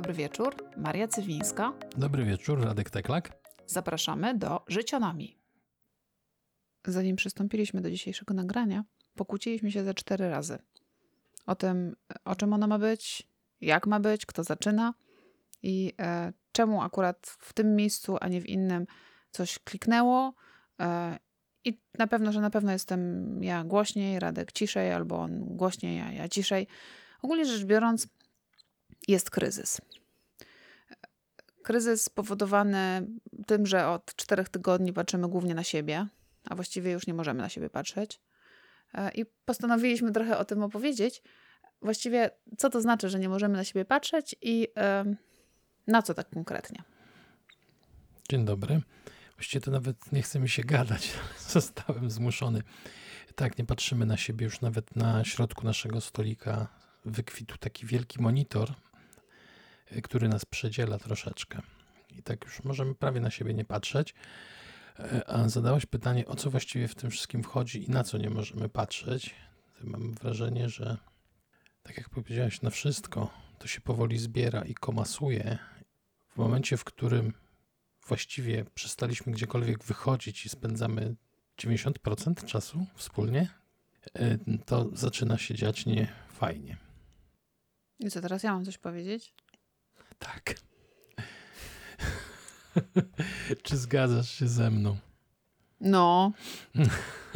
dobry wieczór. Maria Cywińska. Dobry wieczór, Radek Teklak. Zapraszamy do Życionami. Zanim przystąpiliśmy do dzisiejszego nagrania, pokłóciliśmy się ze cztery razy. O tym, o czym ono ma być, jak ma być, kto zaczyna i e, czemu akurat w tym miejscu, a nie w innym coś kliknęło. E, I na pewno, że na pewno jestem ja głośniej, Radek ciszej, albo on głośniej, a ja ciszej. Ogólnie rzecz biorąc, jest kryzys. Kryzys spowodowany tym, że od czterech tygodni patrzymy głównie na siebie, a właściwie już nie możemy na siebie patrzeć. E, I postanowiliśmy trochę o tym opowiedzieć. Właściwie, co to znaczy, że nie możemy na siebie patrzeć i na co tak konkretnie? Dzień dobry. Właściwie to nawet nie chce mi się gadać. Zostałem zmuszony. Tak, nie patrzymy na siebie już nawet na środku naszego stolika. Wykwitł taki wielki monitor, który nas przedziela troszeczkę. I tak już możemy prawie na siebie nie patrzeć. E, a zadałeś pytanie, o co właściwie w tym wszystkim wchodzi i na co nie możemy patrzeć. Mam wrażenie, że tak jak powiedziałeś, na wszystko to się powoli zbiera i komasuje. W momencie, w którym właściwie przestaliśmy gdziekolwiek wychodzić i spędzamy 90% czasu wspólnie, e, to zaczyna się dziać nie fajnie. I co, teraz ja mam coś powiedzieć? Tak. Czy zgadzasz się ze mną? No.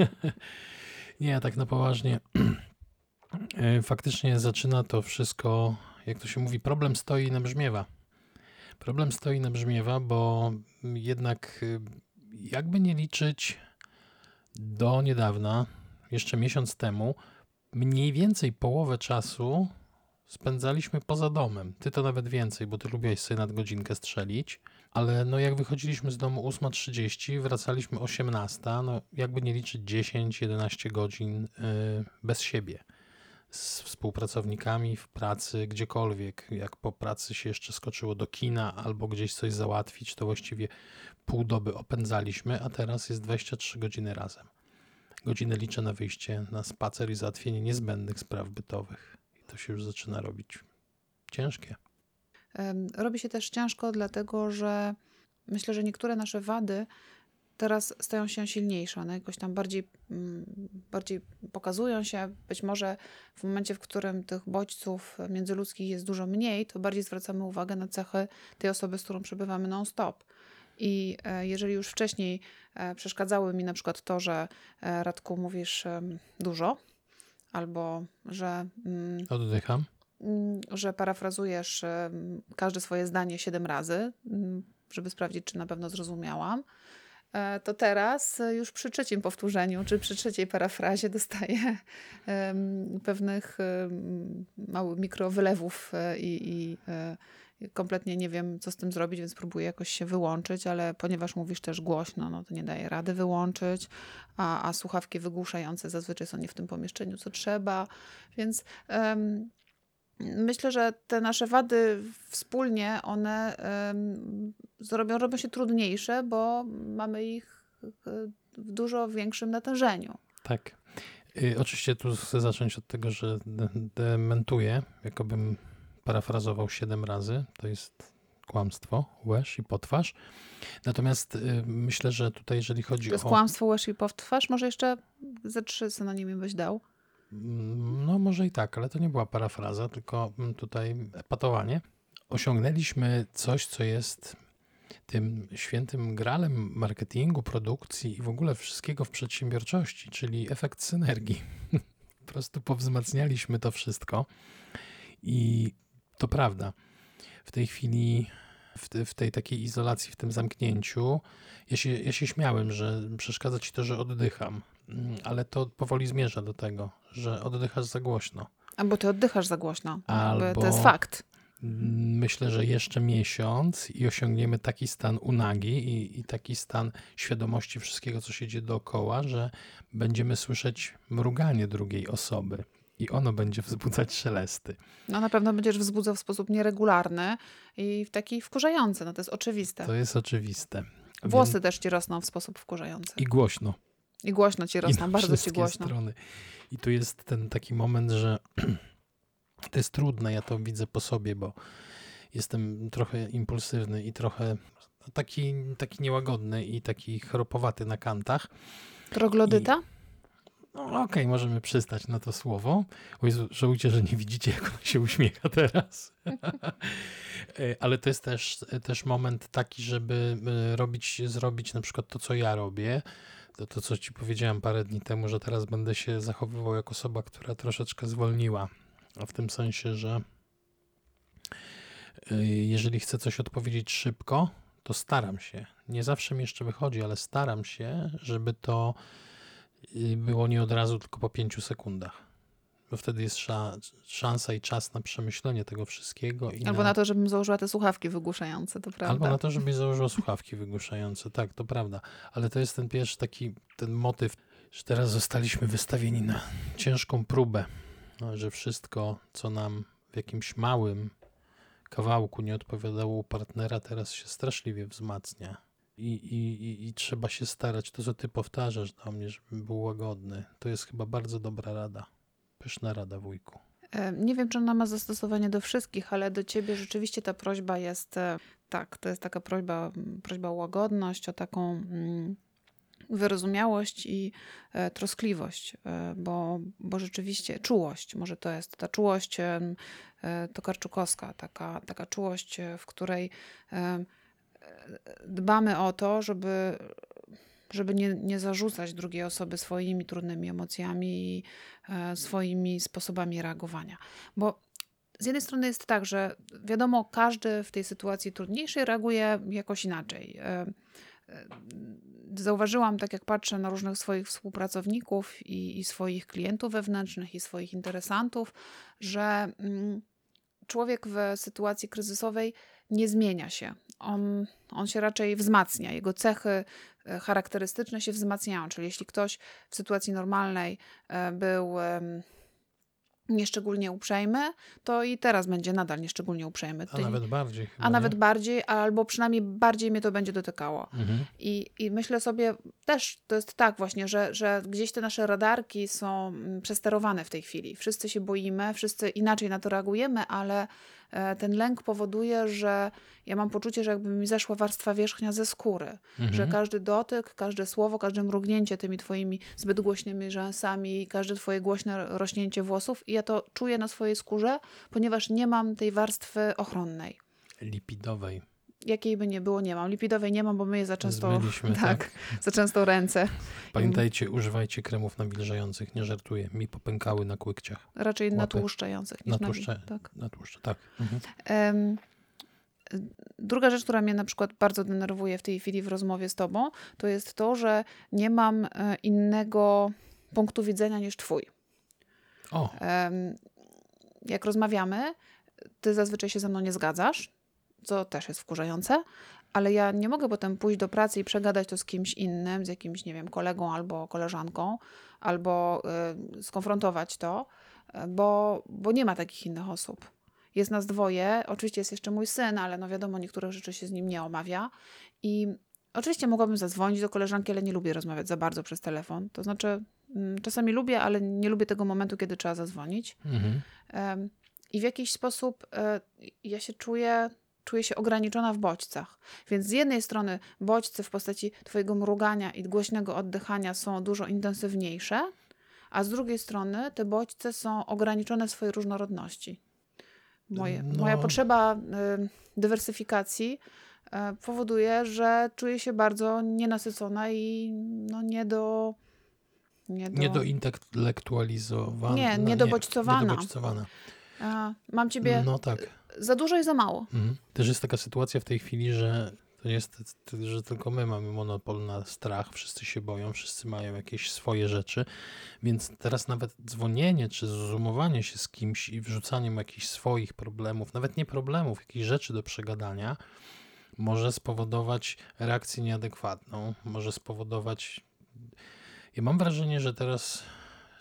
nie, tak na poważnie. E, faktycznie zaczyna to wszystko, jak to się mówi, problem stoi na brzmiewa. Problem stoi na brzmiewa, bo jednak y, jakby nie liczyć do niedawna, jeszcze miesiąc temu, mniej więcej połowę czasu spędzaliśmy poza domem. Ty to nawet więcej, bo ty lubiłeś sobie nadgodzinkę strzelić, ale no jak wychodziliśmy z domu 8.30, wracaliśmy 18.00, no jakby nie liczyć 10-11 godzin yy, bez siebie z współpracownikami w pracy, gdziekolwiek. Jak po pracy się jeszcze skoczyło do kina albo gdzieś coś załatwić, to właściwie pół doby opędzaliśmy, a teraz jest 23 godziny razem. Godzinę liczę na wyjście na spacer i załatwienie niezbędnych spraw bytowych. To się już zaczyna robić ciężkie. Robi się też ciężko, dlatego że myślę, że niektóre nasze wady teraz stają się silniejsze. One jakoś tam bardziej, mm, bardziej pokazują się. Być może w momencie, w którym tych bodźców międzyludzkich jest dużo mniej, to bardziej zwracamy uwagę na cechy tej osoby, z którą przebywamy non-stop. I e, jeżeli już wcześniej e, przeszkadzały mi na przykład to, że e, Radku mówisz dużo, albo że. Mm, Oddycham. Mm, że parafrazujesz każde swoje zdanie siedem razy, żeby sprawdzić, czy na pewno zrozumiałam E, to teraz e, już przy trzecim powtórzeniu, czy przy trzeciej parafrazie dostaję pewnych małych mikrowylewów e, i, i kompletnie nie wiem, co z tym zrobić, więc próbuję jakoś się wyłączyć, ale ponieważ mówisz też głośno, no to nie daje rady wyłączyć, a, a słuchawki wygłuszające zazwyczaj są nie w tym pomieszczeniu, co trzeba, więc um, myślę, że te nasze wady wspólnie, one zrobią, robią się trudniejsze, bo mamy ich w dużo większym natężeniu. Tak. I oczywiście tu chcę zacząć od tego, że dementuję, jakobym parafrazował siedem razy. To jest kłamstwo, łeż i potwarz. Natomiast y, myślę, że tutaj, jeżeli chodzi o... To jest kłamstwo, łeż i potwarz? Może jeszcze ze trzy synonimy byś dał? Mm, no może i tak, ale to nie była parafraza, tylko mm, tutaj epatowanie. Osiągnęliśmy coś, co jest tym świętym gralem marketingu, produkcji i w ogóle wszystkiego w przedsiębiorczości, czyli efekt synergii. po prostu powzmacnialiśmy to wszystko i to prawda. W tej chwili, w, te, w tej takiej izolacji, w tym zamknięciu, ja się, ja się śmiałem, że przeszkadza ci to, że oddycham, mm, ale to powoli zmierza do tego, że oddychasz za głośno. Albo ty oddychasz za głośno. Albo to jest fakt. Myślę, że jeszcze miesiąc i osiągniemy taki stan unagi i, i taki stan świadomości wszystkiego, co się dzieje dookoła, że będziemy słyszeć mruganie drugiej osoby i ono będzie wzbudzać szelesty. No na pewno będziesz wzbudzał w sposób nieregularny i w taki wkurzający, no to jest oczywiste. To jest oczywiste. Włosy Więc... też ci rosną w sposób wkurzający. I głośno. I głośno ci rosną, bardzo ci głośno. Strony. I tu jest ten taki moment, że to jest trudne, ja to widzę po sobie, bo jestem trochę impulsywny i trochę taki, taki niełagodny i taki chropowaty na kantach. Troglodyta? No, Okej, możemy przystać na to słowo. O Jezu, żałujcie, że nie widzicie, jak on się uśmiecha teraz. E, Ale to jest też, też moment taki, żeby e, robić, zrobić na przykład to, co ja robię. To, to, co ci powiedziałem parę dni temu, że teraz będę się zachowywał jak osoba, która troszeczkę zwolniła. A w tym sensie, że e, jeżeli chcę coś odpowiedzieć szybko, to staram się. Nie zawsze mi jeszcze wychodzi, ale staram się, żeby to było nie od razu, tylko po pięciu sekundach. Bo wtedy jest sza, szansa i czas na przemyślenie tego wszystkiego. I Albo na to, żebym założyła te słuchawki wygłuszające, to prawda. Albo na to, żebyś założył słuchawki wygłuszające. Tak, to prawda. Ale to jest ten pierwszy taki ten motyw, że teraz zostaliśmy wystawieni na ciężką próbę, że wszystko, co nam w jakimś małym kawałku nie odpowiadało u partnera, teraz się straszliwie wzmacnia. I, i, i, trzeba się starać, to co ty powtarzasz do mnie, żebym był łagodny. To jest chyba bardzo dobra rada. Pyszna rada, wujku. E, Nie wiem, czy ona ma zastosowanie do wszystkich, ale do ciebie rzeczywiście ta prośba jest, e, tak, to jest taka prośba, prośba o łagodność, o taką mm, wyrozumiałość i e, troskliwość, bo, bo rzeczywiście czułość, może to jest ta czułość tokarczukowska, taka, taka czułość, w której dbamy o to, żeby, żeby nie, nie zarzucać drugiej osoby swoimi trudnymi emocjami i e, swoimi sposobami reagowania. Bo z jednej strony jest tak, że wiadomo, każdy w tej sytuacji trudniejszej reaguje jakoś inaczej. E, e, Zauważyłam, tak jak patrzę na różnych swoich współpracowników i, i swoich klientów wewnętrznych, i swoich interesantów, że mm, człowiek w sytuacji kryzysowej nie zmienia się. On, on się raczej wzmacnia. Jego cechy e, charakterystyczne się wzmacniają. Czyli jeśli ktoś w sytuacji normalnej e, był nieszczególnie uprzejmy, to i teraz będzie nadal nieszczególnie uprzejmy. A Ty- nawet bardziej chyba, a nawet nie? bardziej, albo przynajmniej bardziej mnie to będzie dotykało. Mhm. I, I myślę sobie też, to jest tak właśnie, że, że gdzieś te nasze radarki są mm, przesterowane w tej chwili. Wszyscy się boimy, wszyscy inaczej na to reagujemy, ale ten lęk powoduje, że ja mam poczucie, że jakby mi zeszła warstwa wierzchnia ze skóry. Mhm. Że każdy dotyk, każde słowo, każde mrugnięcie tymi twoimi zbyt głośnymi rzęsami, każde twoje głośne rośnięcie włosów, i ja to czuję na swojej skórze, ponieważ nie mam tej warstwy ochronnej Lipidowej. Jakiej by nie było, nie mam. Lipidowej nie mam, bo myję za często, tak, tak? za często ręce. Pamiętajcie, używajcie kremów nawilżających, nie żartuję. Mi popękały na kłykciach. Raczej Łapy. natłuszczających niż Natłuszcza- na tak. Na tłuszcze, tak. Mhm. Druga rzecz, która mnie na przykład bardzo denerwuje w tej chwili w rozmowie z tobą, to jest to, że nie mam e, innego punktu widzenia niż twój. O, Jak rozmawiamy, ty zazwyczaj się ze mną nie zgadzasz, co też jest wkurzające, ale ja nie mogę potem pójść do pracy i przegadać to z kimś innym, z jakimś, nie wiem, kolegą albo koleżanką, albo y, skonfrontować to, y, bo, bo nie ma takich innych osób. Jest nas dwoje, oczywiście jest jeszcze mój syn, ale no wiadomo, niektórych rzeczy się z nim nie omawia i oczywiście mogłabym zadzwonić do koleżanki, ale nie lubię rozmawiać za bardzo przez telefon. To znaczy, mm, czasami lubię, ale nie lubię tego momentu, kiedy trzeba zadzwonić. mhm. I w jakiś sposób e, ja się czuję, czuję się ograniczona w bodźcach. Więc z jednej strony bodźce w postaci twojego mrugania i głośnego oddychania są dużo intensywniejsze, a z drugiej strony te bodźce są ograniczone w swojej różnorodności. Moje, No. Moja potrzeba y, dywersyfikacji e, powoduje, że czuję się bardzo nienasycona i no, nie do... Nie do, Nie dointelektualizowana. Nie, niedobodźcowana. niedobodźcowana. a, mam ciebie No tak. Za dużo i za mało. Mhm. Też jest taka sytuacja w tej chwili, że to nie jest, że tylko my mamy monopol na strach, wszyscy się boją, wszyscy mają jakieś swoje rzeczy, więc teraz nawet dzwonienie czy zoomowanie się z kimś i wrzucaniem jakichś swoich problemów, nawet nie problemów, jakichś rzeczy do przegadania, może spowodować reakcję nieadekwatną, może spowodować. Ja mam wrażenie, że teraz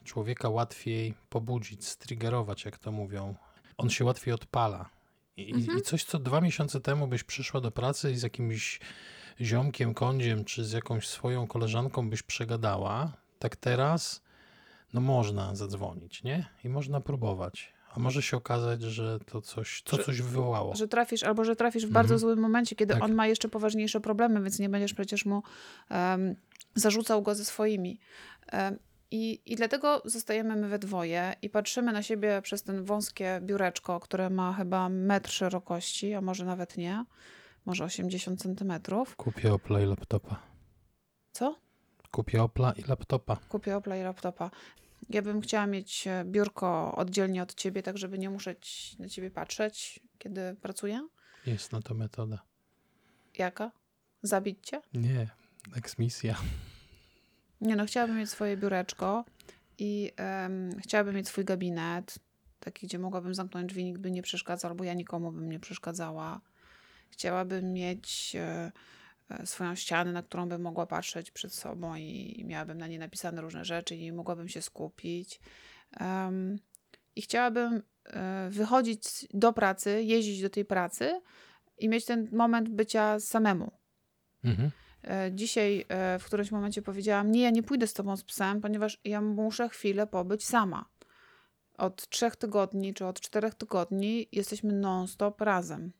człowieka łatwiej pobudzić, striggerować, jak to mówią. On się łatwiej odpala. I, Mhm. I coś, co dwa miesiące temu byś przyszła do pracy i z jakimś ziomkiem, kądziem, czy z jakąś swoją koleżanką byś przegadała, tak teraz, no można zadzwonić, nie? I można próbować. A może się okazać, że to coś, to Że- coś wywołało. Że trafisz, albo że trafisz w bardzo Mhm. złym momencie, kiedy Tak. on ma jeszcze poważniejsze problemy, więc nie będziesz przecież mu em, zarzucał go ze swoimi. Em, i, I dlatego zostajemy my we dwoje i patrzymy na siebie przez ten wąskie biureczko, które ma chyba metr szerokości, a może nawet nie, może 80 centymetrów. Kupię Opla i laptopa. Co? Kupię Opla i laptopa. Kupię Opla i laptopa. Ja bym chciała mieć e, biurko oddzielnie od ciebie, tak żeby nie musieć na ciebie patrzeć, kiedy pracuję. Jest na to metoda. Jaka? Zabić cię? Nie, eksmisja. Nie no, chciałabym mieć swoje biureczko i em, chciałabym mieć swój gabinet, taki, gdzie mogłabym zamknąć drzwi, nikt by nie przeszkadzał, albo ja nikomu bym nie przeszkadzała. Chciałabym mieć e, e, swoją ścianę, na którą bym mogła patrzeć przed sobą i miałabym na niej napisane różne rzeczy i mogłabym się skupić. Em, I chciałabym e, wychodzić do pracy, jeździć do tej pracy i mieć ten moment bycia samemu. Mhm. E, Dzisiaj e, w którymś momencie powiedziałam: Nie, ja nie pójdę z tobą z psem, ponieważ ja muszę chwilę pobyć sama. Od trzech tygodni czy od czterech tygodni jesteśmy non-stop razem.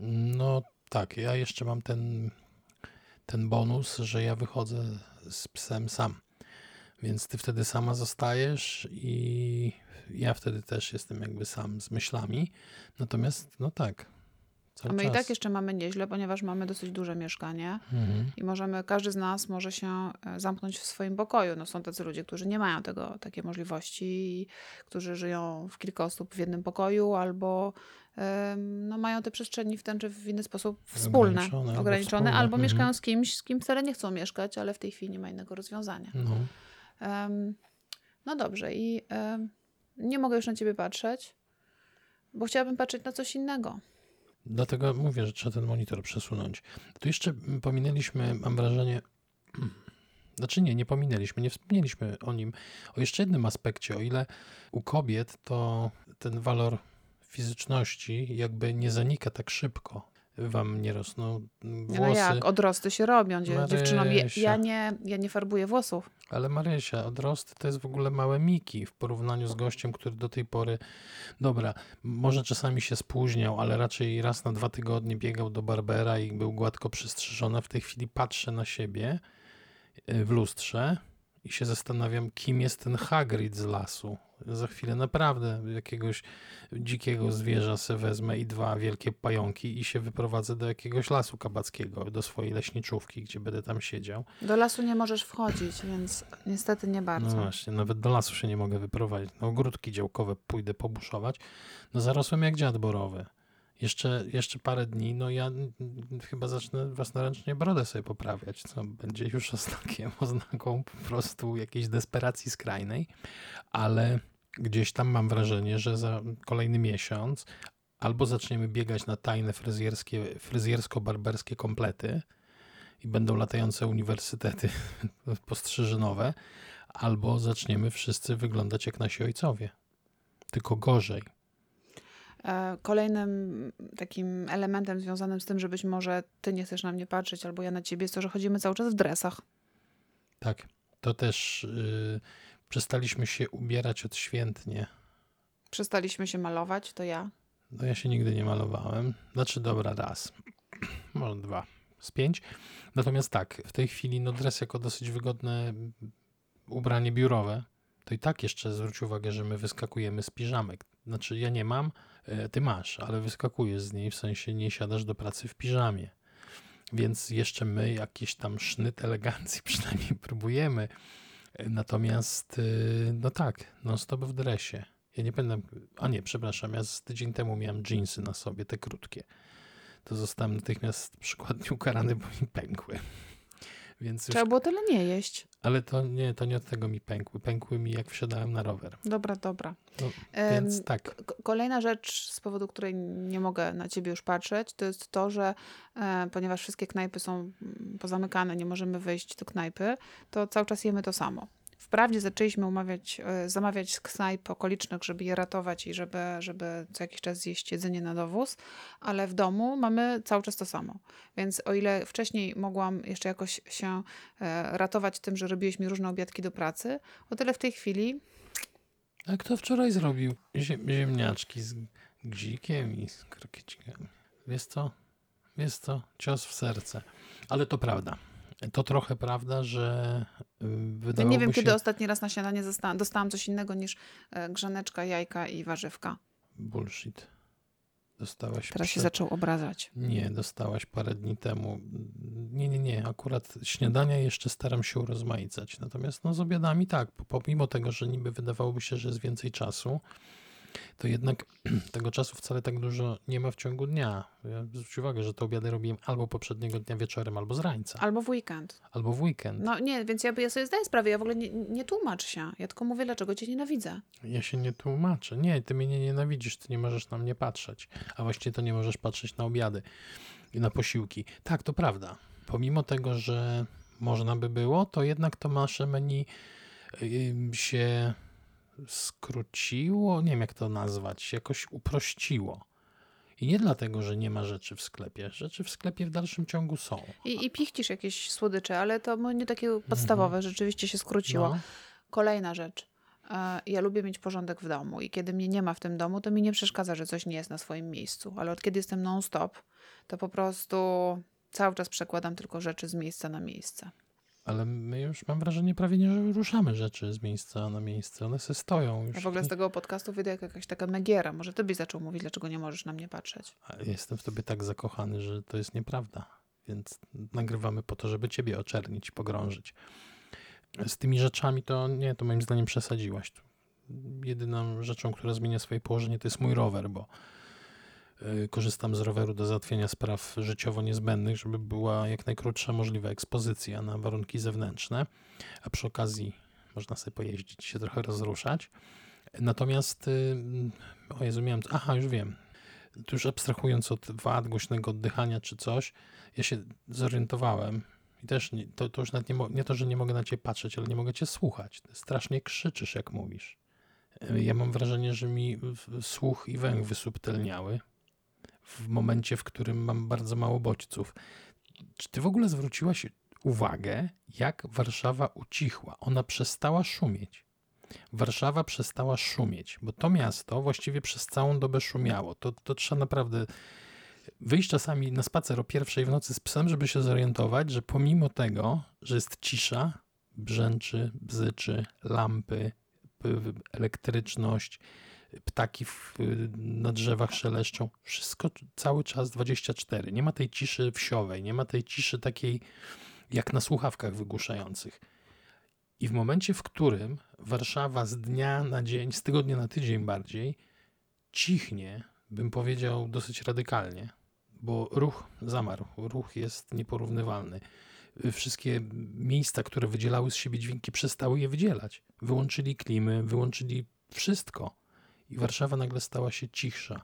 No tak, ja jeszcze mam ten, ten bonus, że ja wychodzę z psem sam. Więc ty wtedy sama zostajesz i ja wtedy też jestem jakby sam z myślami. Natomiast, no tak. A Cały my i czas. tak jeszcze mamy nieźle, ponieważ mamy dosyć duże mieszkanie Mhm. i możemy, każdy z nas może się e, zamknąć w swoim pokoju. No są tacy ludzie, którzy nie mają tego, takiej możliwości i którzy żyją w kilka osób w jednym pokoju albo no, mają te przestrzeni w ten czy w inny sposób wspólne, Ograniczone albo ograniczone, wspólne, albo mhm. mieszkają z kimś, z kim wcale nie chcą mieszkać, ale w tej chwili nie ma innego rozwiązania. No. Em, no dobrze i em, nie mogę już na ciebie patrzeć, bo chciałabym patrzeć na coś innego. Dlatego mówię, że trzeba ten monitor przesunąć. Tu jeszcze mm, pominęliśmy, mam wrażenie, znaczy nie, nie pominęliśmy, nie wspomnieliśmy o nim, o jeszcze jednym aspekcie, o ile u kobiet to ten walor fizyczności jakby nie zanika tak szybko. Wam nie rosną mm, No włosy, jak, odrosty się robią dzie- dziewczynom. Ja, ja, nie, ja nie farbuję włosów. ale Marysia, odrosty to jest w ogóle małe miki w porównaniu z gościem, który do tej pory, dobra, może czasami się spóźniał, ale raczej raz na dwa tygodnie biegał do Barbera i był gładko przystrzyżony. W tej chwili patrzę na siebie y, w lustrze i się zastanawiam, kim jest ten Hagrid z lasu. Za chwilę naprawdę jakiegoś dzikiego zwierza se wezmę i dwa wielkie pająki i się wyprowadzę do jakiegoś lasu kabackiego, do swojej leśniczówki, gdzie będę tam siedział. Do lasu nie możesz wchodzić, więc niestety nie No bardzo. właśnie, nawet do lasu się nie mogę wyprowadzić. Na ogródki działkowe pójdę pobuszować. No zarosłem jak dziad borowy. Jeszcze, jeszcze parę dni, no ja chyba zacznę własnoręcznie brodę sobie poprawiać, co będzie już oznakiem, oznaką po prostu jakiejś desperacji skrajnej, ale gdzieś tam mam wrażenie, że za kolejny miesiąc albo zaczniemy biegać na tajne fryzjerskie, fryzjersko-barberskie komplety i będą latające uniwersytety postrzyżynowe, albo zaczniemy wszyscy wyglądać jak nasi ojcowie. Tylko gorzej. E, Kolejnym takim elementem związanym z tym, że być może ty nie chcesz na mnie patrzeć, albo ja na ciebie, jest to, że chodzimy cały czas w dresach. Tak. To też y, przestaliśmy się ubierać odświętnie. Przestaliśmy się malować, to ja. No ja się nigdy nie malowałem. Znaczy, dobra, raz. Może dwa. Z pięć. Natomiast tak, w tej chwili no dres jako dosyć wygodne ubranie biurowe, to i tak jeszcze zwróć uwagę, że my wyskakujemy z piżamek. Znaczy ja nie mam, ty masz, ale wyskakujesz z niej, w sensie nie siadasz do pracy w piżamie. Więc jeszcze my jakiś tam sznyt elegancji przynajmniej próbujemy. E, Natomiast, y, no tak, non stop w dresie. Ja nie będę, a nie, przepraszam, ja z tydzień temu miałem jeansy na sobie, te krótkie. To zostałem natychmiast przykładnie ukarany, bo mi pękły. Więc już, Trzeba było tyle nie jeść. ale to nie, to nie od tego mi pękły. Pękły mi jak wsiadałem na rower. Dobra, dobra. No, Więc tak, K- Kolejna rzecz, z powodu której nie mogę na ciebie już patrzeć, to jest to, że e, ponieważ wszystkie knajpy są mm, pozamykane, nie możemy wejść do knajpy, to cały czas jemy to samo. Wprawdzie zaczęliśmy umawiać, e, zamawiać z knajp okolicznych, żeby je ratować i żeby, żeby co jakiś czas zjeść jedzenie na dowóz, ale w domu mamy cały czas to samo. Więc o ile wcześniej mogłam jeszcze jakoś się e, ratować tym, że robiłeś mi różne obiadki do pracy, o tyle w tej chwili A kto wczoraj zrobił ziem, ziemniaczki z gzikiem i z krokiecikami? Wiesz co? Wiesz co? Cios w serce. Ale to prawda. To trochę prawda, że y, Ja wydawałoby nie wiem, się... kiedy ostatni raz na śniadanie zostałam, dostałam coś innego niż e, grzaneczka, jajka i warzywka. Bullshit. Dostałaś Teraz się przed- zaczął obrażać. Nie, dostałaś parę dni temu. Nie, nie, nie. Akurat śniadania jeszcze staram się urozmaicać. Natomiast no, z obiadami tak, po- pomimo tego, że niby wydawałoby się, że jest więcej czasu, to jednak tego czasu wcale tak dużo nie ma w ciągu dnia. Ja zwróć uwagę, że te obiady robiłem albo poprzedniego dnia wieczorem, albo z rańca, Albo w weekend. albo w weekend. No nie, więc ja, ja sobie zdaję sprawę, ja w ogóle nie, nie tłumacz się. Ja tylko mówię, dlaczego cię nienawidzę. Ja się nie tłumaczę. Nie, ty mnie nie nienawidzisz, ty nie możesz na mnie patrzeć. A właściwie to nie możesz patrzeć na obiady i na posiłki. Tak, to prawda. Pomimo tego, że można by było, to jednak to nasze menu ym, się skróciło, nie wiem jak to nazwać, jakoś uprościło. I nie dlatego, że nie ma rzeczy w sklepie. Rzeczy w sklepie w dalszym ciągu są. I, i pichcisz jakieś słodycze, ale to nie takie podstawowe, rzeczywiście się skróciło. Mhm. No, Kolejna rzecz. E, Ja lubię mieć porządek w domu i kiedy mnie nie ma w tym domu, to mi nie przeszkadza, że coś nie jest na swoim miejscu. Ale od kiedy jestem non-stop, to po prostu cały czas przekładam tylko rzeczy z miejsca na miejsce. Ale my już mam wrażenie prawie nie ruszamy rzeczy z miejsca na miejsce. One se stoją już. Ja w ogóle z tego podcastu wyjdę jak jakaś taka megiera. Może ty byś zaczął mówić, dlaczego nie możesz na mnie patrzeć. Jestem w tobie tak zakochany, że to jest nieprawda. Więc nagrywamy po to, żeby ciebie oczernić, pogrążyć. Z tymi rzeczami to nie, to moim zdaniem przesadziłaś. Jedyną rzeczą, która zmienia swoje położenie, to jest mój rower, bo korzystam z roweru do załatwienia spraw życiowo niezbędnych, żeby była jak najkrótsza możliwa ekspozycja na warunki zewnętrzne, a przy okazji można sobie pojeździć, się trochę rozruszać. Natomiast, y, o Jezu, miałem, aha, już wiem, tu już abstrahując od wad, głośnego oddychania czy coś, ja się zorientowałem i też nie, to, to już nawet nie, nie to, że nie mogę na ciebie patrzeć, ale nie mogę cię słuchać. Strasznie krzyczysz, jak mówisz. Y, Ja mam wrażenie, że mi słuch i węch wysubtelniały w momencie, w którym mam bardzo mało bodźców. Czy ty w ogóle zwróciłaś uwagę, jak Warszawa ucichła? Ona przestała szumieć. Warszawa przestała szumieć, bo to miasto właściwie przez całą dobę szumiało. To, to trzeba naprawdę wyjść czasami na spacer o pierwszej w nocy z psem, żeby się zorientować, że pomimo tego, że jest cisza, brzęczy, bzyczy, lampy, elektryczność, ptaki w, na drzewach szeleszczą, wszystko cały czas 24. Nie ma tej ciszy wsiowej, nie ma tej ciszy takiej jak na słuchawkach wygłuszających. I w momencie, w którym Warszawa z dnia na dzień, z tygodnia na tydzień bardziej, cichnie, bym powiedział dosyć radykalnie, bo ruch zamarł, ruch jest nieporównywalny. Wszystkie miejsca, które wydzielały z siebie dźwięki, przestały je wydzielać. Wyłączyli klimy, wyłączyli wszystko. I Warszawa nagle stała się cichsza.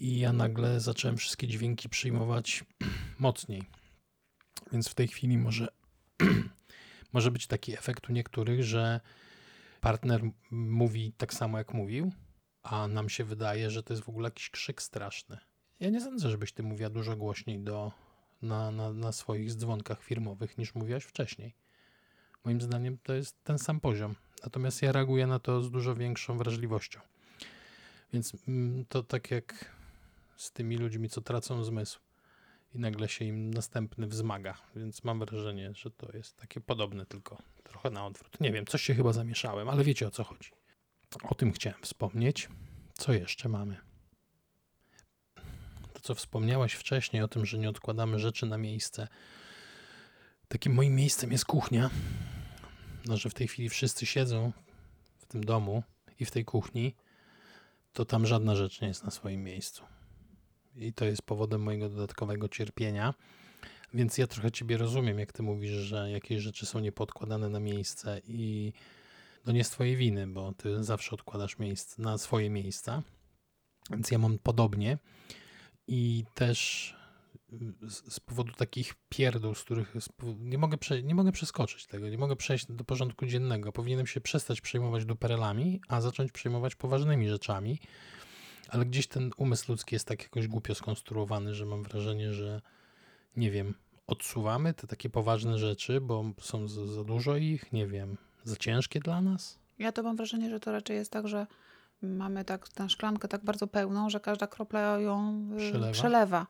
I ja nagle zacząłem wszystkie dźwięki przyjmować mocniej. Więc w tej chwili może może być taki efekt u niektórych, że partner mówi tak samo, jak mówił, a nam się wydaje, że to jest w ogóle jakiś krzyk straszny. Ja nie sądzę, żebyś ty mówiła dużo głośniej do, na, na, na swoich dzwonkach firmowych, niż mówiłaś wcześniej. Moim zdaniem to jest ten sam poziom. Natomiast ja reaguję na to z dużo większą wrażliwością. Więc mm, to tak jak z tymi ludźmi, co tracą zmysł i nagle się im następny wzmaga. Więc mam wrażenie, że to jest takie podobne, tylko trochę na odwrót. Nie wiem, coś się chyba zamieszałem, ale wiecie o co chodzi. O tym chciałem wspomnieć. Co jeszcze mamy? To, co wspomniałaś wcześniej o tym, że nie odkładamy rzeczy na miejsce. Takim moim miejscem jest kuchnia. No, że w tej chwili wszyscy siedzą w tym domu i w tej kuchni, to tam żadna rzecz nie jest na swoim miejscu i to jest powodem mojego dodatkowego cierpienia. Więc ja trochę Ciebie rozumiem, jak Ty mówisz, że jakieś rzeczy są niepodkładane na miejsce i to nie z Twojej winy, bo Ty zawsze odkładasz miejsce na swoje miejsca. Więc ja mam podobnie i też z, z powodu takich pierdół, z których nie mogę, prze, nie mogę przeskoczyć tego, nie mogę przejść do porządku dziennego. Powinienem się przestać przejmować duperelami, a zacząć przejmować poważnymi rzeczami ale gdzieś ten umysł ludzki jest tak jakoś głupio skonstruowany, że mam wrażenie, że nie wiem, odsuwamy te takie poważne rzeczy, bo są za, za dużo ich, nie wiem, za ciężkie dla nas. Ja to mam wrażenie, że to raczej jest tak, że mamy tak tę szklankę tak bardzo pełną, że każda kropla ją y, Przelewa. przelewa.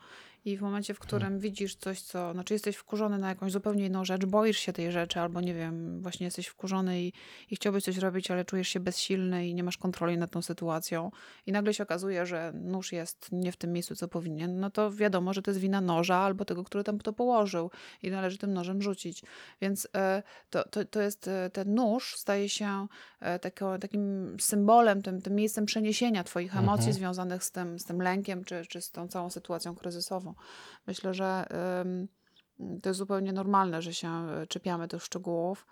I w momencie, w którym widzisz coś, co, znaczy jesteś wkurzony na jakąś zupełnie inną rzecz, boisz się tej rzeczy, albo nie wiem, właśnie jesteś wkurzony i, i chciałbyś coś robić, ale czujesz się bezsilny i nie masz kontroli nad tą sytuacją, i nagle się okazuje, że nóż jest nie w tym miejscu, co powinien, no to wiadomo, że to jest wina noża albo tego, który tam to położył i należy tym nożem rzucić. Więc e, to, to, to jest, e, ten nóż staje się e, takim symbolem, tym, tym miejscem przeniesienia twoich emocji Mhm. związanych z tym, z tym lękiem, czy, czy z tą całą sytuacją kryzysową. Myślę, że to jest zupełnie normalne, że się e, czepiamy tych szczegółów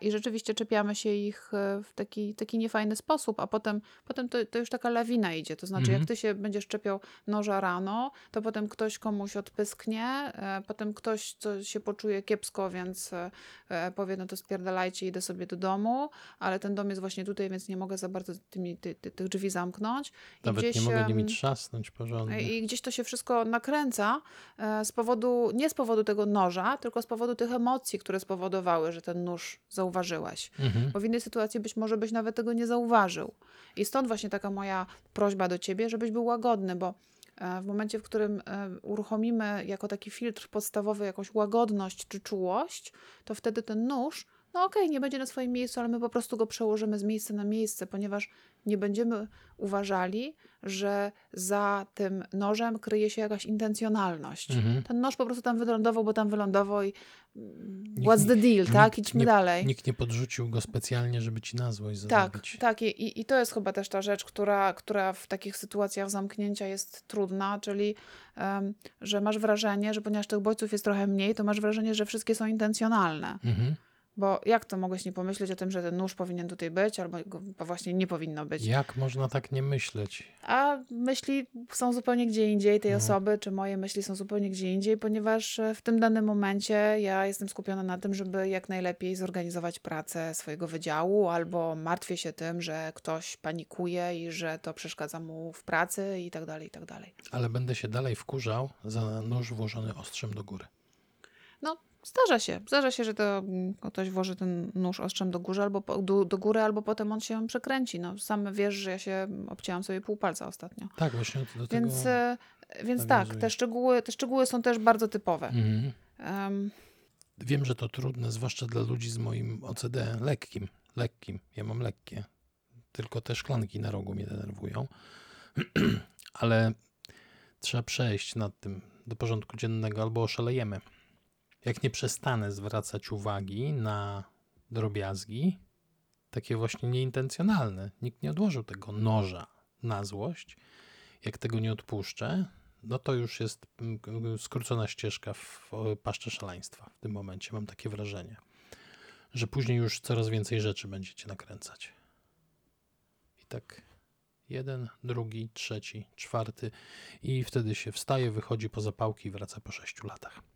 i rzeczywiście czepiamy się ich e, w taki, taki niefajny sposób, a potem, potem to, to już taka lawina idzie. To znaczy, Mhm. jak ty się będziesz czepiał noża rano, to potem ktoś komuś odpysknie, e, potem ktoś co się poczuje kiepsko, więc e, e, powie, no to spierdalajcie, idę sobie do domu, ale ten dom jest właśnie tutaj, więc nie mogę za bardzo tymi, ty, ty, tych drzwi zamknąć. I Nawet nie gdzieś, mogę nimi trzasnąć porządnie. i gdzieś to się wszystko nakręca e, z powodu, nie z powodu tego noża, tylko z powodu tych emocji, które spowodowały, że ten nóż zauważyłeś. Mhm. Bo w innej sytuacji być może byś nawet tego nie zauważył. I stąd właśnie taka moja prośba do ciebie, żebyś był łagodny, bo e, w momencie, w którym e, uruchomimy jako taki filtr podstawowy jakąś łagodność czy czułość, to wtedy ten nóż, no okej, nie będzie na swoim miejscu, ale my po prostu go przełożymy z miejsca na miejsce, ponieważ nie będziemy uważali, że za tym nożem kryje się jakaś intencjonalność. Mhm. Ten nóż po prostu tam wylądował, bo tam wylądował i what's the deal, nikt tak? Idźmy nie, dalej. Nikt nie podrzucił go specjalnie, żeby ci na złość Tak, zarobić. tak. I, i- I to jest chyba też ta rzecz, która, która w takich sytuacjach zamknięcia jest trudna, czyli em, że masz wrażenie, że ponieważ tych bodźców jest trochę mniej, to masz wrażenie, że wszystkie są intencjonalne. Mhm. Bo jak to mogłeś nie pomyśleć o tym, że ten nóż powinien tutaj być, albo go właśnie nie powinno być? Jak można tak nie myśleć? A myśli są zupełnie gdzie indziej tej Mhm. osoby, czy moje myśli są zupełnie gdzie indziej, ponieważ e, w tym danym momencie ja jestem skupiona na tym, żeby jak najlepiej zorganizować pracę swojego wydziału, albo martwię się tym, że ktoś panikuje i że to przeszkadza mu w pracy i tak dalej, i tak dalej. Ale będę się dalej wkurzał za nóż włożony ostrzem do góry. No, zdarza się. Zdarza się, że to mm, ktoś włoży ten nóż ostrzem do góry, albo po, do, do góry, albo potem on się przekręci. No, sam wiesz, że ja się obcięłam sobie pół palca ostatnio. Tak, właśnie do tego... Więc, e, więc tak, te szczegóły, te szczegóły są też bardzo typowe. Mhm. Em, Wiem, że to trudne, zwłaszcza dla ludzi z moim OCD lekkim. Lekkim. Ja mam lekkie. Tylko te szklanki na rogu mnie denerwują. Ale trzeba przejść nad tym do porządku dziennego albo oszalejemy. Jak nie przestanę zwracać uwagi na drobiazgi, takie właśnie nieintencjonalne, nikt nie odłożył tego noża na złość, jak tego nie odpuszczę, no to już jest mm, skrócona ścieżka w o, paszczę szaleństwa w tym momencie, mam takie wrażenie, że później już coraz więcej rzeczy będziecie nakręcać. I tak jeden, drugi, trzeci, czwarty i wtedy się wstaje, wychodzi po zapałki i wraca po sześciu latach.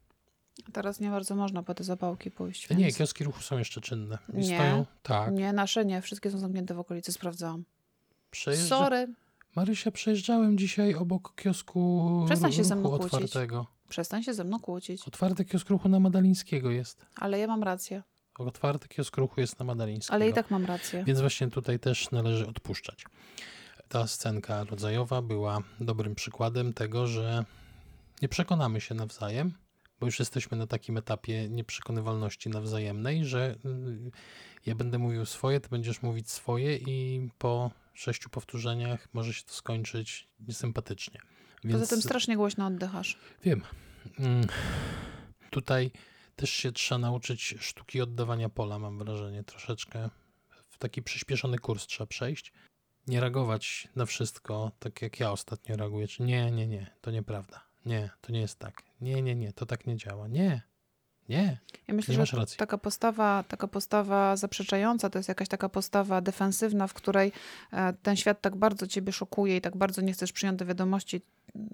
Teraz nie bardzo można po te zapałki pójść. A nie, więc- kioski ruchu są jeszcze czynne. I Nie. stoją, tak, nie, nasze nie. Wszystkie są zamknięte w okolicy, sprawdzałam. przejeżdża... Sorry, Marysia, przejeżdżałem dzisiaj obok kiosku Przestań się ze mną kłócić. otwartego. przestań się ze mną kłócić. Otwarty kiosk ruchu na Madalińskiego jest. Ale ja mam rację. Otwarty kiosk ruchu jest na Madalińskiego. Ale i tak mam rację. Więc właśnie tutaj też należy odpuszczać. Ta scenka rodzajowa była dobrym przykładem tego, że nie przekonamy się nawzajem, bo już jesteśmy na takim etapie nieprzekonywalności nawzajemnej, że y, ja będę mówił swoje, ty będziesz mówić swoje i po sześciu powtórzeniach może się to skończyć niesympatycznie. Poza tym strasznie głośno oddychasz. Wiem. Mm, Tutaj też się trzeba nauczyć sztuki oddawania pola, mam wrażenie, troszeczkę. W taki przyspieszony kurs trzeba przejść. Nie reagować na wszystko, tak jak ja ostatnio reaguję. Czy nie, nie, nie, to nieprawda. Nie, to nie jest tak. Nie, nie, nie, to tak nie działa. Nie, nie, Ja myślę, nie że masz racji. taka postawa, taka postawa zaprzeczająca to jest jakaś taka postawa defensywna, w której e, ten świat tak bardzo ciebie szokuje i tak bardzo nie chcesz przyjąć do wiadomości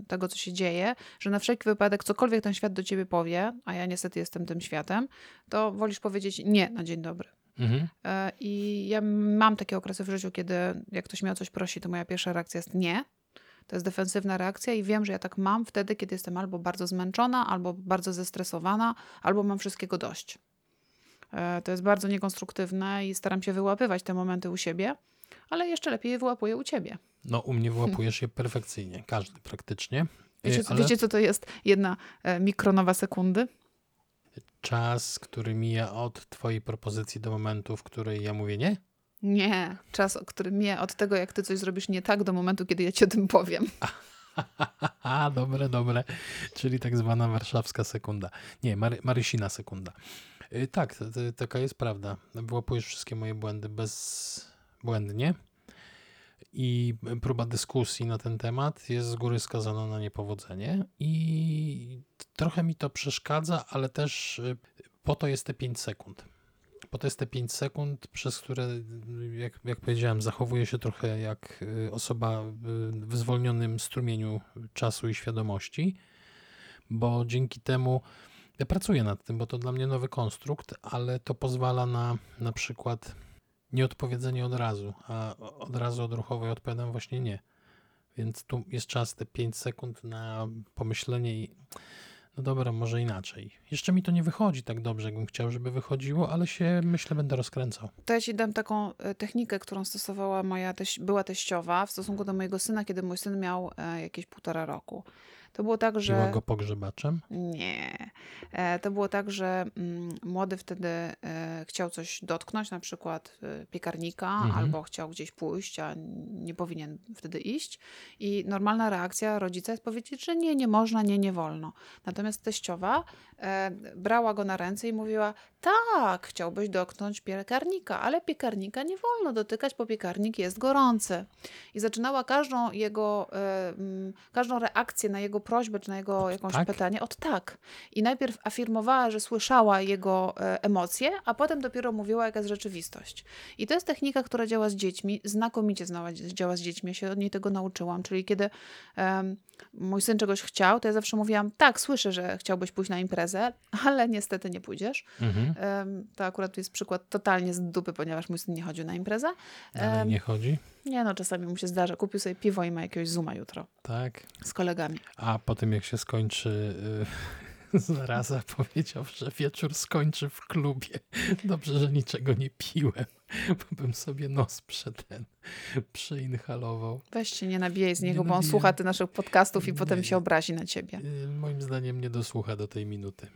tego, co się dzieje, że na wszelki wypadek cokolwiek ten świat do ciebie powie, a ja niestety jestem tym światem, to wolisz powiedzieć nie na dzień dobry. Mhm. E, I ja mam takie okresy w życiu, kiedy jak ktoś mnie o coś prosi, to moja pierwsza reakcja jest nie. To jest defensywna reakcja i wiem, że ja tak mam wtedy, kiedy jestem albo bardzo zmęczona, albo bardzo zestresowana, albo mam wszystkiego dość. E, To jest bardzo niekonstruktywne i staram się wyłapywać te momenty u siebie, ale jeszcze lepiej je wyłapuję u ciebie. No, u mnie wyłapujesz je perfekcyjnie. Każdy praktycznie. Wiecie, co- wiecie co to jest jedna e, mikronowa sekundy? Czas, który mija od twojej propozycji do momentu, w której ja mówię nie? Nie, czas, który mija od tego, jak ty coś zrobisz nie tak, do momentu, kiedy ja ci o tym powiem. Dobre, dobre. Czyli tak zwana warszawska sekunda. Nie, Mary, Marysina sekunda. Y, Tak, to, to, taka jest prawda. Wyłapujesz wszystkie moje błędy bezbłędnie i próba dyskusji na ten temat jest z góry skazana na niepowodzenie i trochę mi to przeszkadza, ale też y, po to jest te 5 sekund. Po to jest te 5 sekund, przez które, jak, jak powiedziałem, zachowuję się trochę jak y, osoba w zwolnionym strumieniu czasu i świadomości, bo dzięki temu ja pracuję nad tym, bo to dla mnie nowy konstrukt, ale to pozwala na na przykład nieodpowiedzenie od razu, a od razu odruchowo odpowiadam właśnie nie. Więc tu jest czas te 5 sekund na pomyślenie i no dobra, może inaczej. Jeszcze mi to nie wychodzi tak dobrze, jakbym chciał, żeby wychodziło, ale się myślę będę rozkręcał. To ja ci dam taką e, technikę, którą stosowała moja teś, była teściowa w stosunku do mojego syna, kiedy mój syn miał e, jakieś półtora roku. To było tak, że... Biła go pogrzebaczem. Nie. E, To było tak, że mm, młody wtedy e, chciał coś dotknąć, na przykład e, piekarnika, Mhm. albo chciał gdzieś pójść, a nie powinien wtedy iść. I normalna reakcja rodzica jest powiedzieć, że nie, nie można, nie, nie wolno. Natomiast teściowa brała go na ręce i mówiła, tak, chciałbyś dotknąć piekarnika, ale piekarnika nie wolno dotykać, bo piekarnik jest gorący. I zaczynała każdą jego, każdą reakcję na jego prośbę, czy na jego jakąś tak? pytanie od tak. I najpierw afirmowała, że słyszała jego e, emocje, a potem dopiero mówiła, jaka jest rzeczywistość. I to jest technika, która działa z dziećmi, znakomicie znała, działa z dziećmi. Ja się od niej tego nauczyłam. Czyli kiedy mój syn czegoś chciał, to ja zawsze mówiłam, tak, słyszę, że chciałbyś pójść na imprezę, ale niestety nie pójdziesz. Mhm. To akurat jest przykład totalnie z dupy, ponieważ mój syn nie chodził na imprezę. Ale nie chodzi. Nie no, czasami mu się zdarza. Kupił sobie piwo i ma jakiegoś zuma jutro Tak. z kolegami. A potem jak się skończy y, zaraza, powiedział, że wieczór skończy w klubie. Dobrze, że niczego nie piłem, bo bym sobie nos prze ten, przeinhalował. Weź się nie nabijaj z Nie niego, bo on nabijam. słucha ty naszych podcastów i Nie, potem się obrazi na ciebie. Y, moim zdaniem nie dosłucha do tej minuty.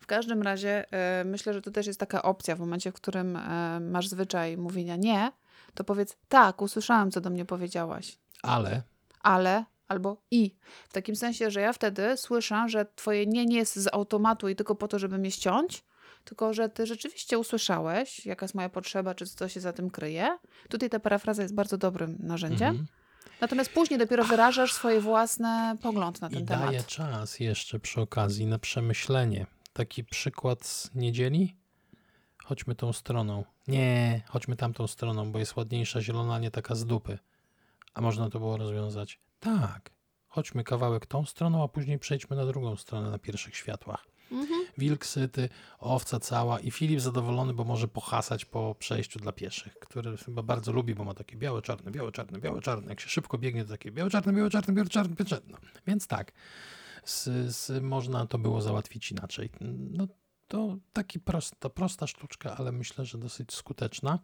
W każdym razie e, myślę, że to też jest taka opcja w momencie, w którym e, masz zwyczaj mówienia nie, to powiedz tak, usłyszałem, co do mnie powiedziałaś, Ale ale albo i. W takim sensie, że ja wtedy słyszę, że twoje nie nie jest z automatu i tylko po to, żeby mnie ściąć, tylko że ty rzeczywiście usłyszałeś, jaka jest moja potrzeba, czy co się za tym kryje. Tutaj ta parafraza jest bardzo dobrym narzędziem. mhm. Natomiast później dopiero wyrażasz swoje własne pogląd na i ten daje temat. czas jeszcze przy okazji na przemyślenie. Taki przykład z niedzieli. Chodźmy tą stroną. Nie, chodźmy tamtą stroną, bo jest ładniejsza zielona, nie taka z dupy. A można to było rozwiązać. Tak. Chodźmy kawałek tą stroną, a później przejdźmy na drugą stronę na pierwszych światłach. Mhm. Wilk syty, owca cała i Filip zadowolony, bo może pohasać po przejściu dla pieszych, który chyba bardzo lubi, bo ma takie białe, czarne, białe, czarne, białe, czarne. Jak się szybko biegnie, to takie białe, czarne, białe, czarne, białe, czarne, białe, czarne. No. Więc tak, z, z, można to było załatwić inaczej. No to taki prosta, prosta sztuczka, ale myślę, że dosyć skuteczna.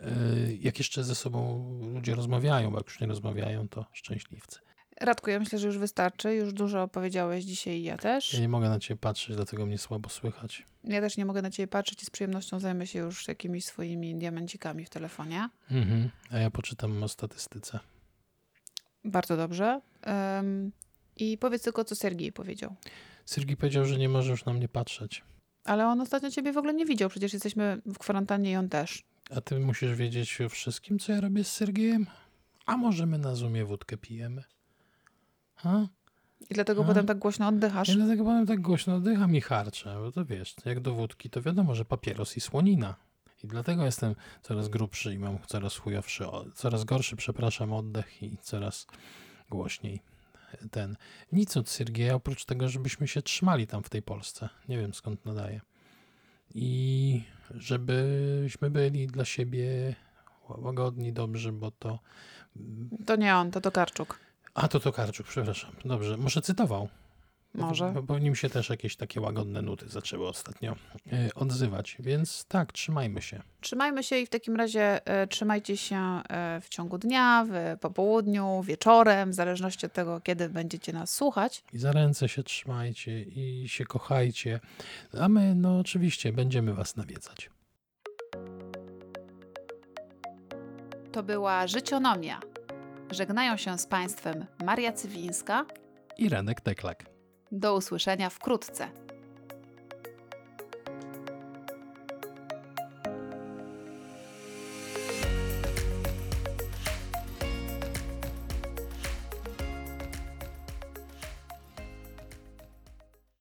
Yy, Jak jeszcze ze sobą ludzie rozmawiają, bo jak już nie rozmawiają, to szczęśliwcy. Radku, ja myślę, że już wystarczy. Już dużo opowiedziałeś dzisiaj i ja też. Ja nie mogę na ciebie patrzeć, dlatego mnie słabo słychać. Ja też nie mogę na ciebie patrzeć i z przyjemnością zajmę się już jakimiś swoimi diamencikami w telefonie. Mhm. A ja poczytam o statystyce. Bardzo dobrze. Em, I powiedz tylko, co Sergiej powiedział. Sergi powiedział, że nie może już na mnie patrzeć. Ale on ostatnio ciebie w ogóle nie widział. Przecież jesteśmy w kwarantannie i on też. A ty musisz wiedzieć o wszystkim, co ja robię z Sergiejem? A może my na Zoomie wódkę pijemy? Ha? I dlatego A? potem tak głośno oddychasz. Ja dlatego potem tak głośno oddycham i harczę, bo to wiesz, jak do wódki, to wiadomo, że papieros i słonina. I dlatego jestem coraz grubszy i mam coraz chujowszy, coraz gorszy, przepraszam, oddech i coraz głośniej ten. Nic od Sergieja, oprócz tego, żebyśmy się trzymali tam w tej Polsce. Nie wiem skąd nadaje. I żebyśmy byli dla siebie łagodni, dobrzy, bo to... To nie on, to Tokarczuk. A, to Tokarczuk, przepraszam. Dobrze, może cytował. Może. Bo, bo nim się też jakieś takie łagodne nuty zaczęły ostatnio e, odzywać. Więc tak, trzymajmy się. Trzymajmy się i w takim razie e, trzymajcie się e, w ciągu dnia, w popołudniu, wieczorem, w zależności od tego, kiedy będziecie nas słuchać. I za ręce się trzymajcie i się kochajcie. A my, no oczywiście, będziemy was nawiedzać. To była Życionomia. Żegnają się z Państwem Maria Cywińska. I Renek Teklak. Do usłyszenia wkrótce.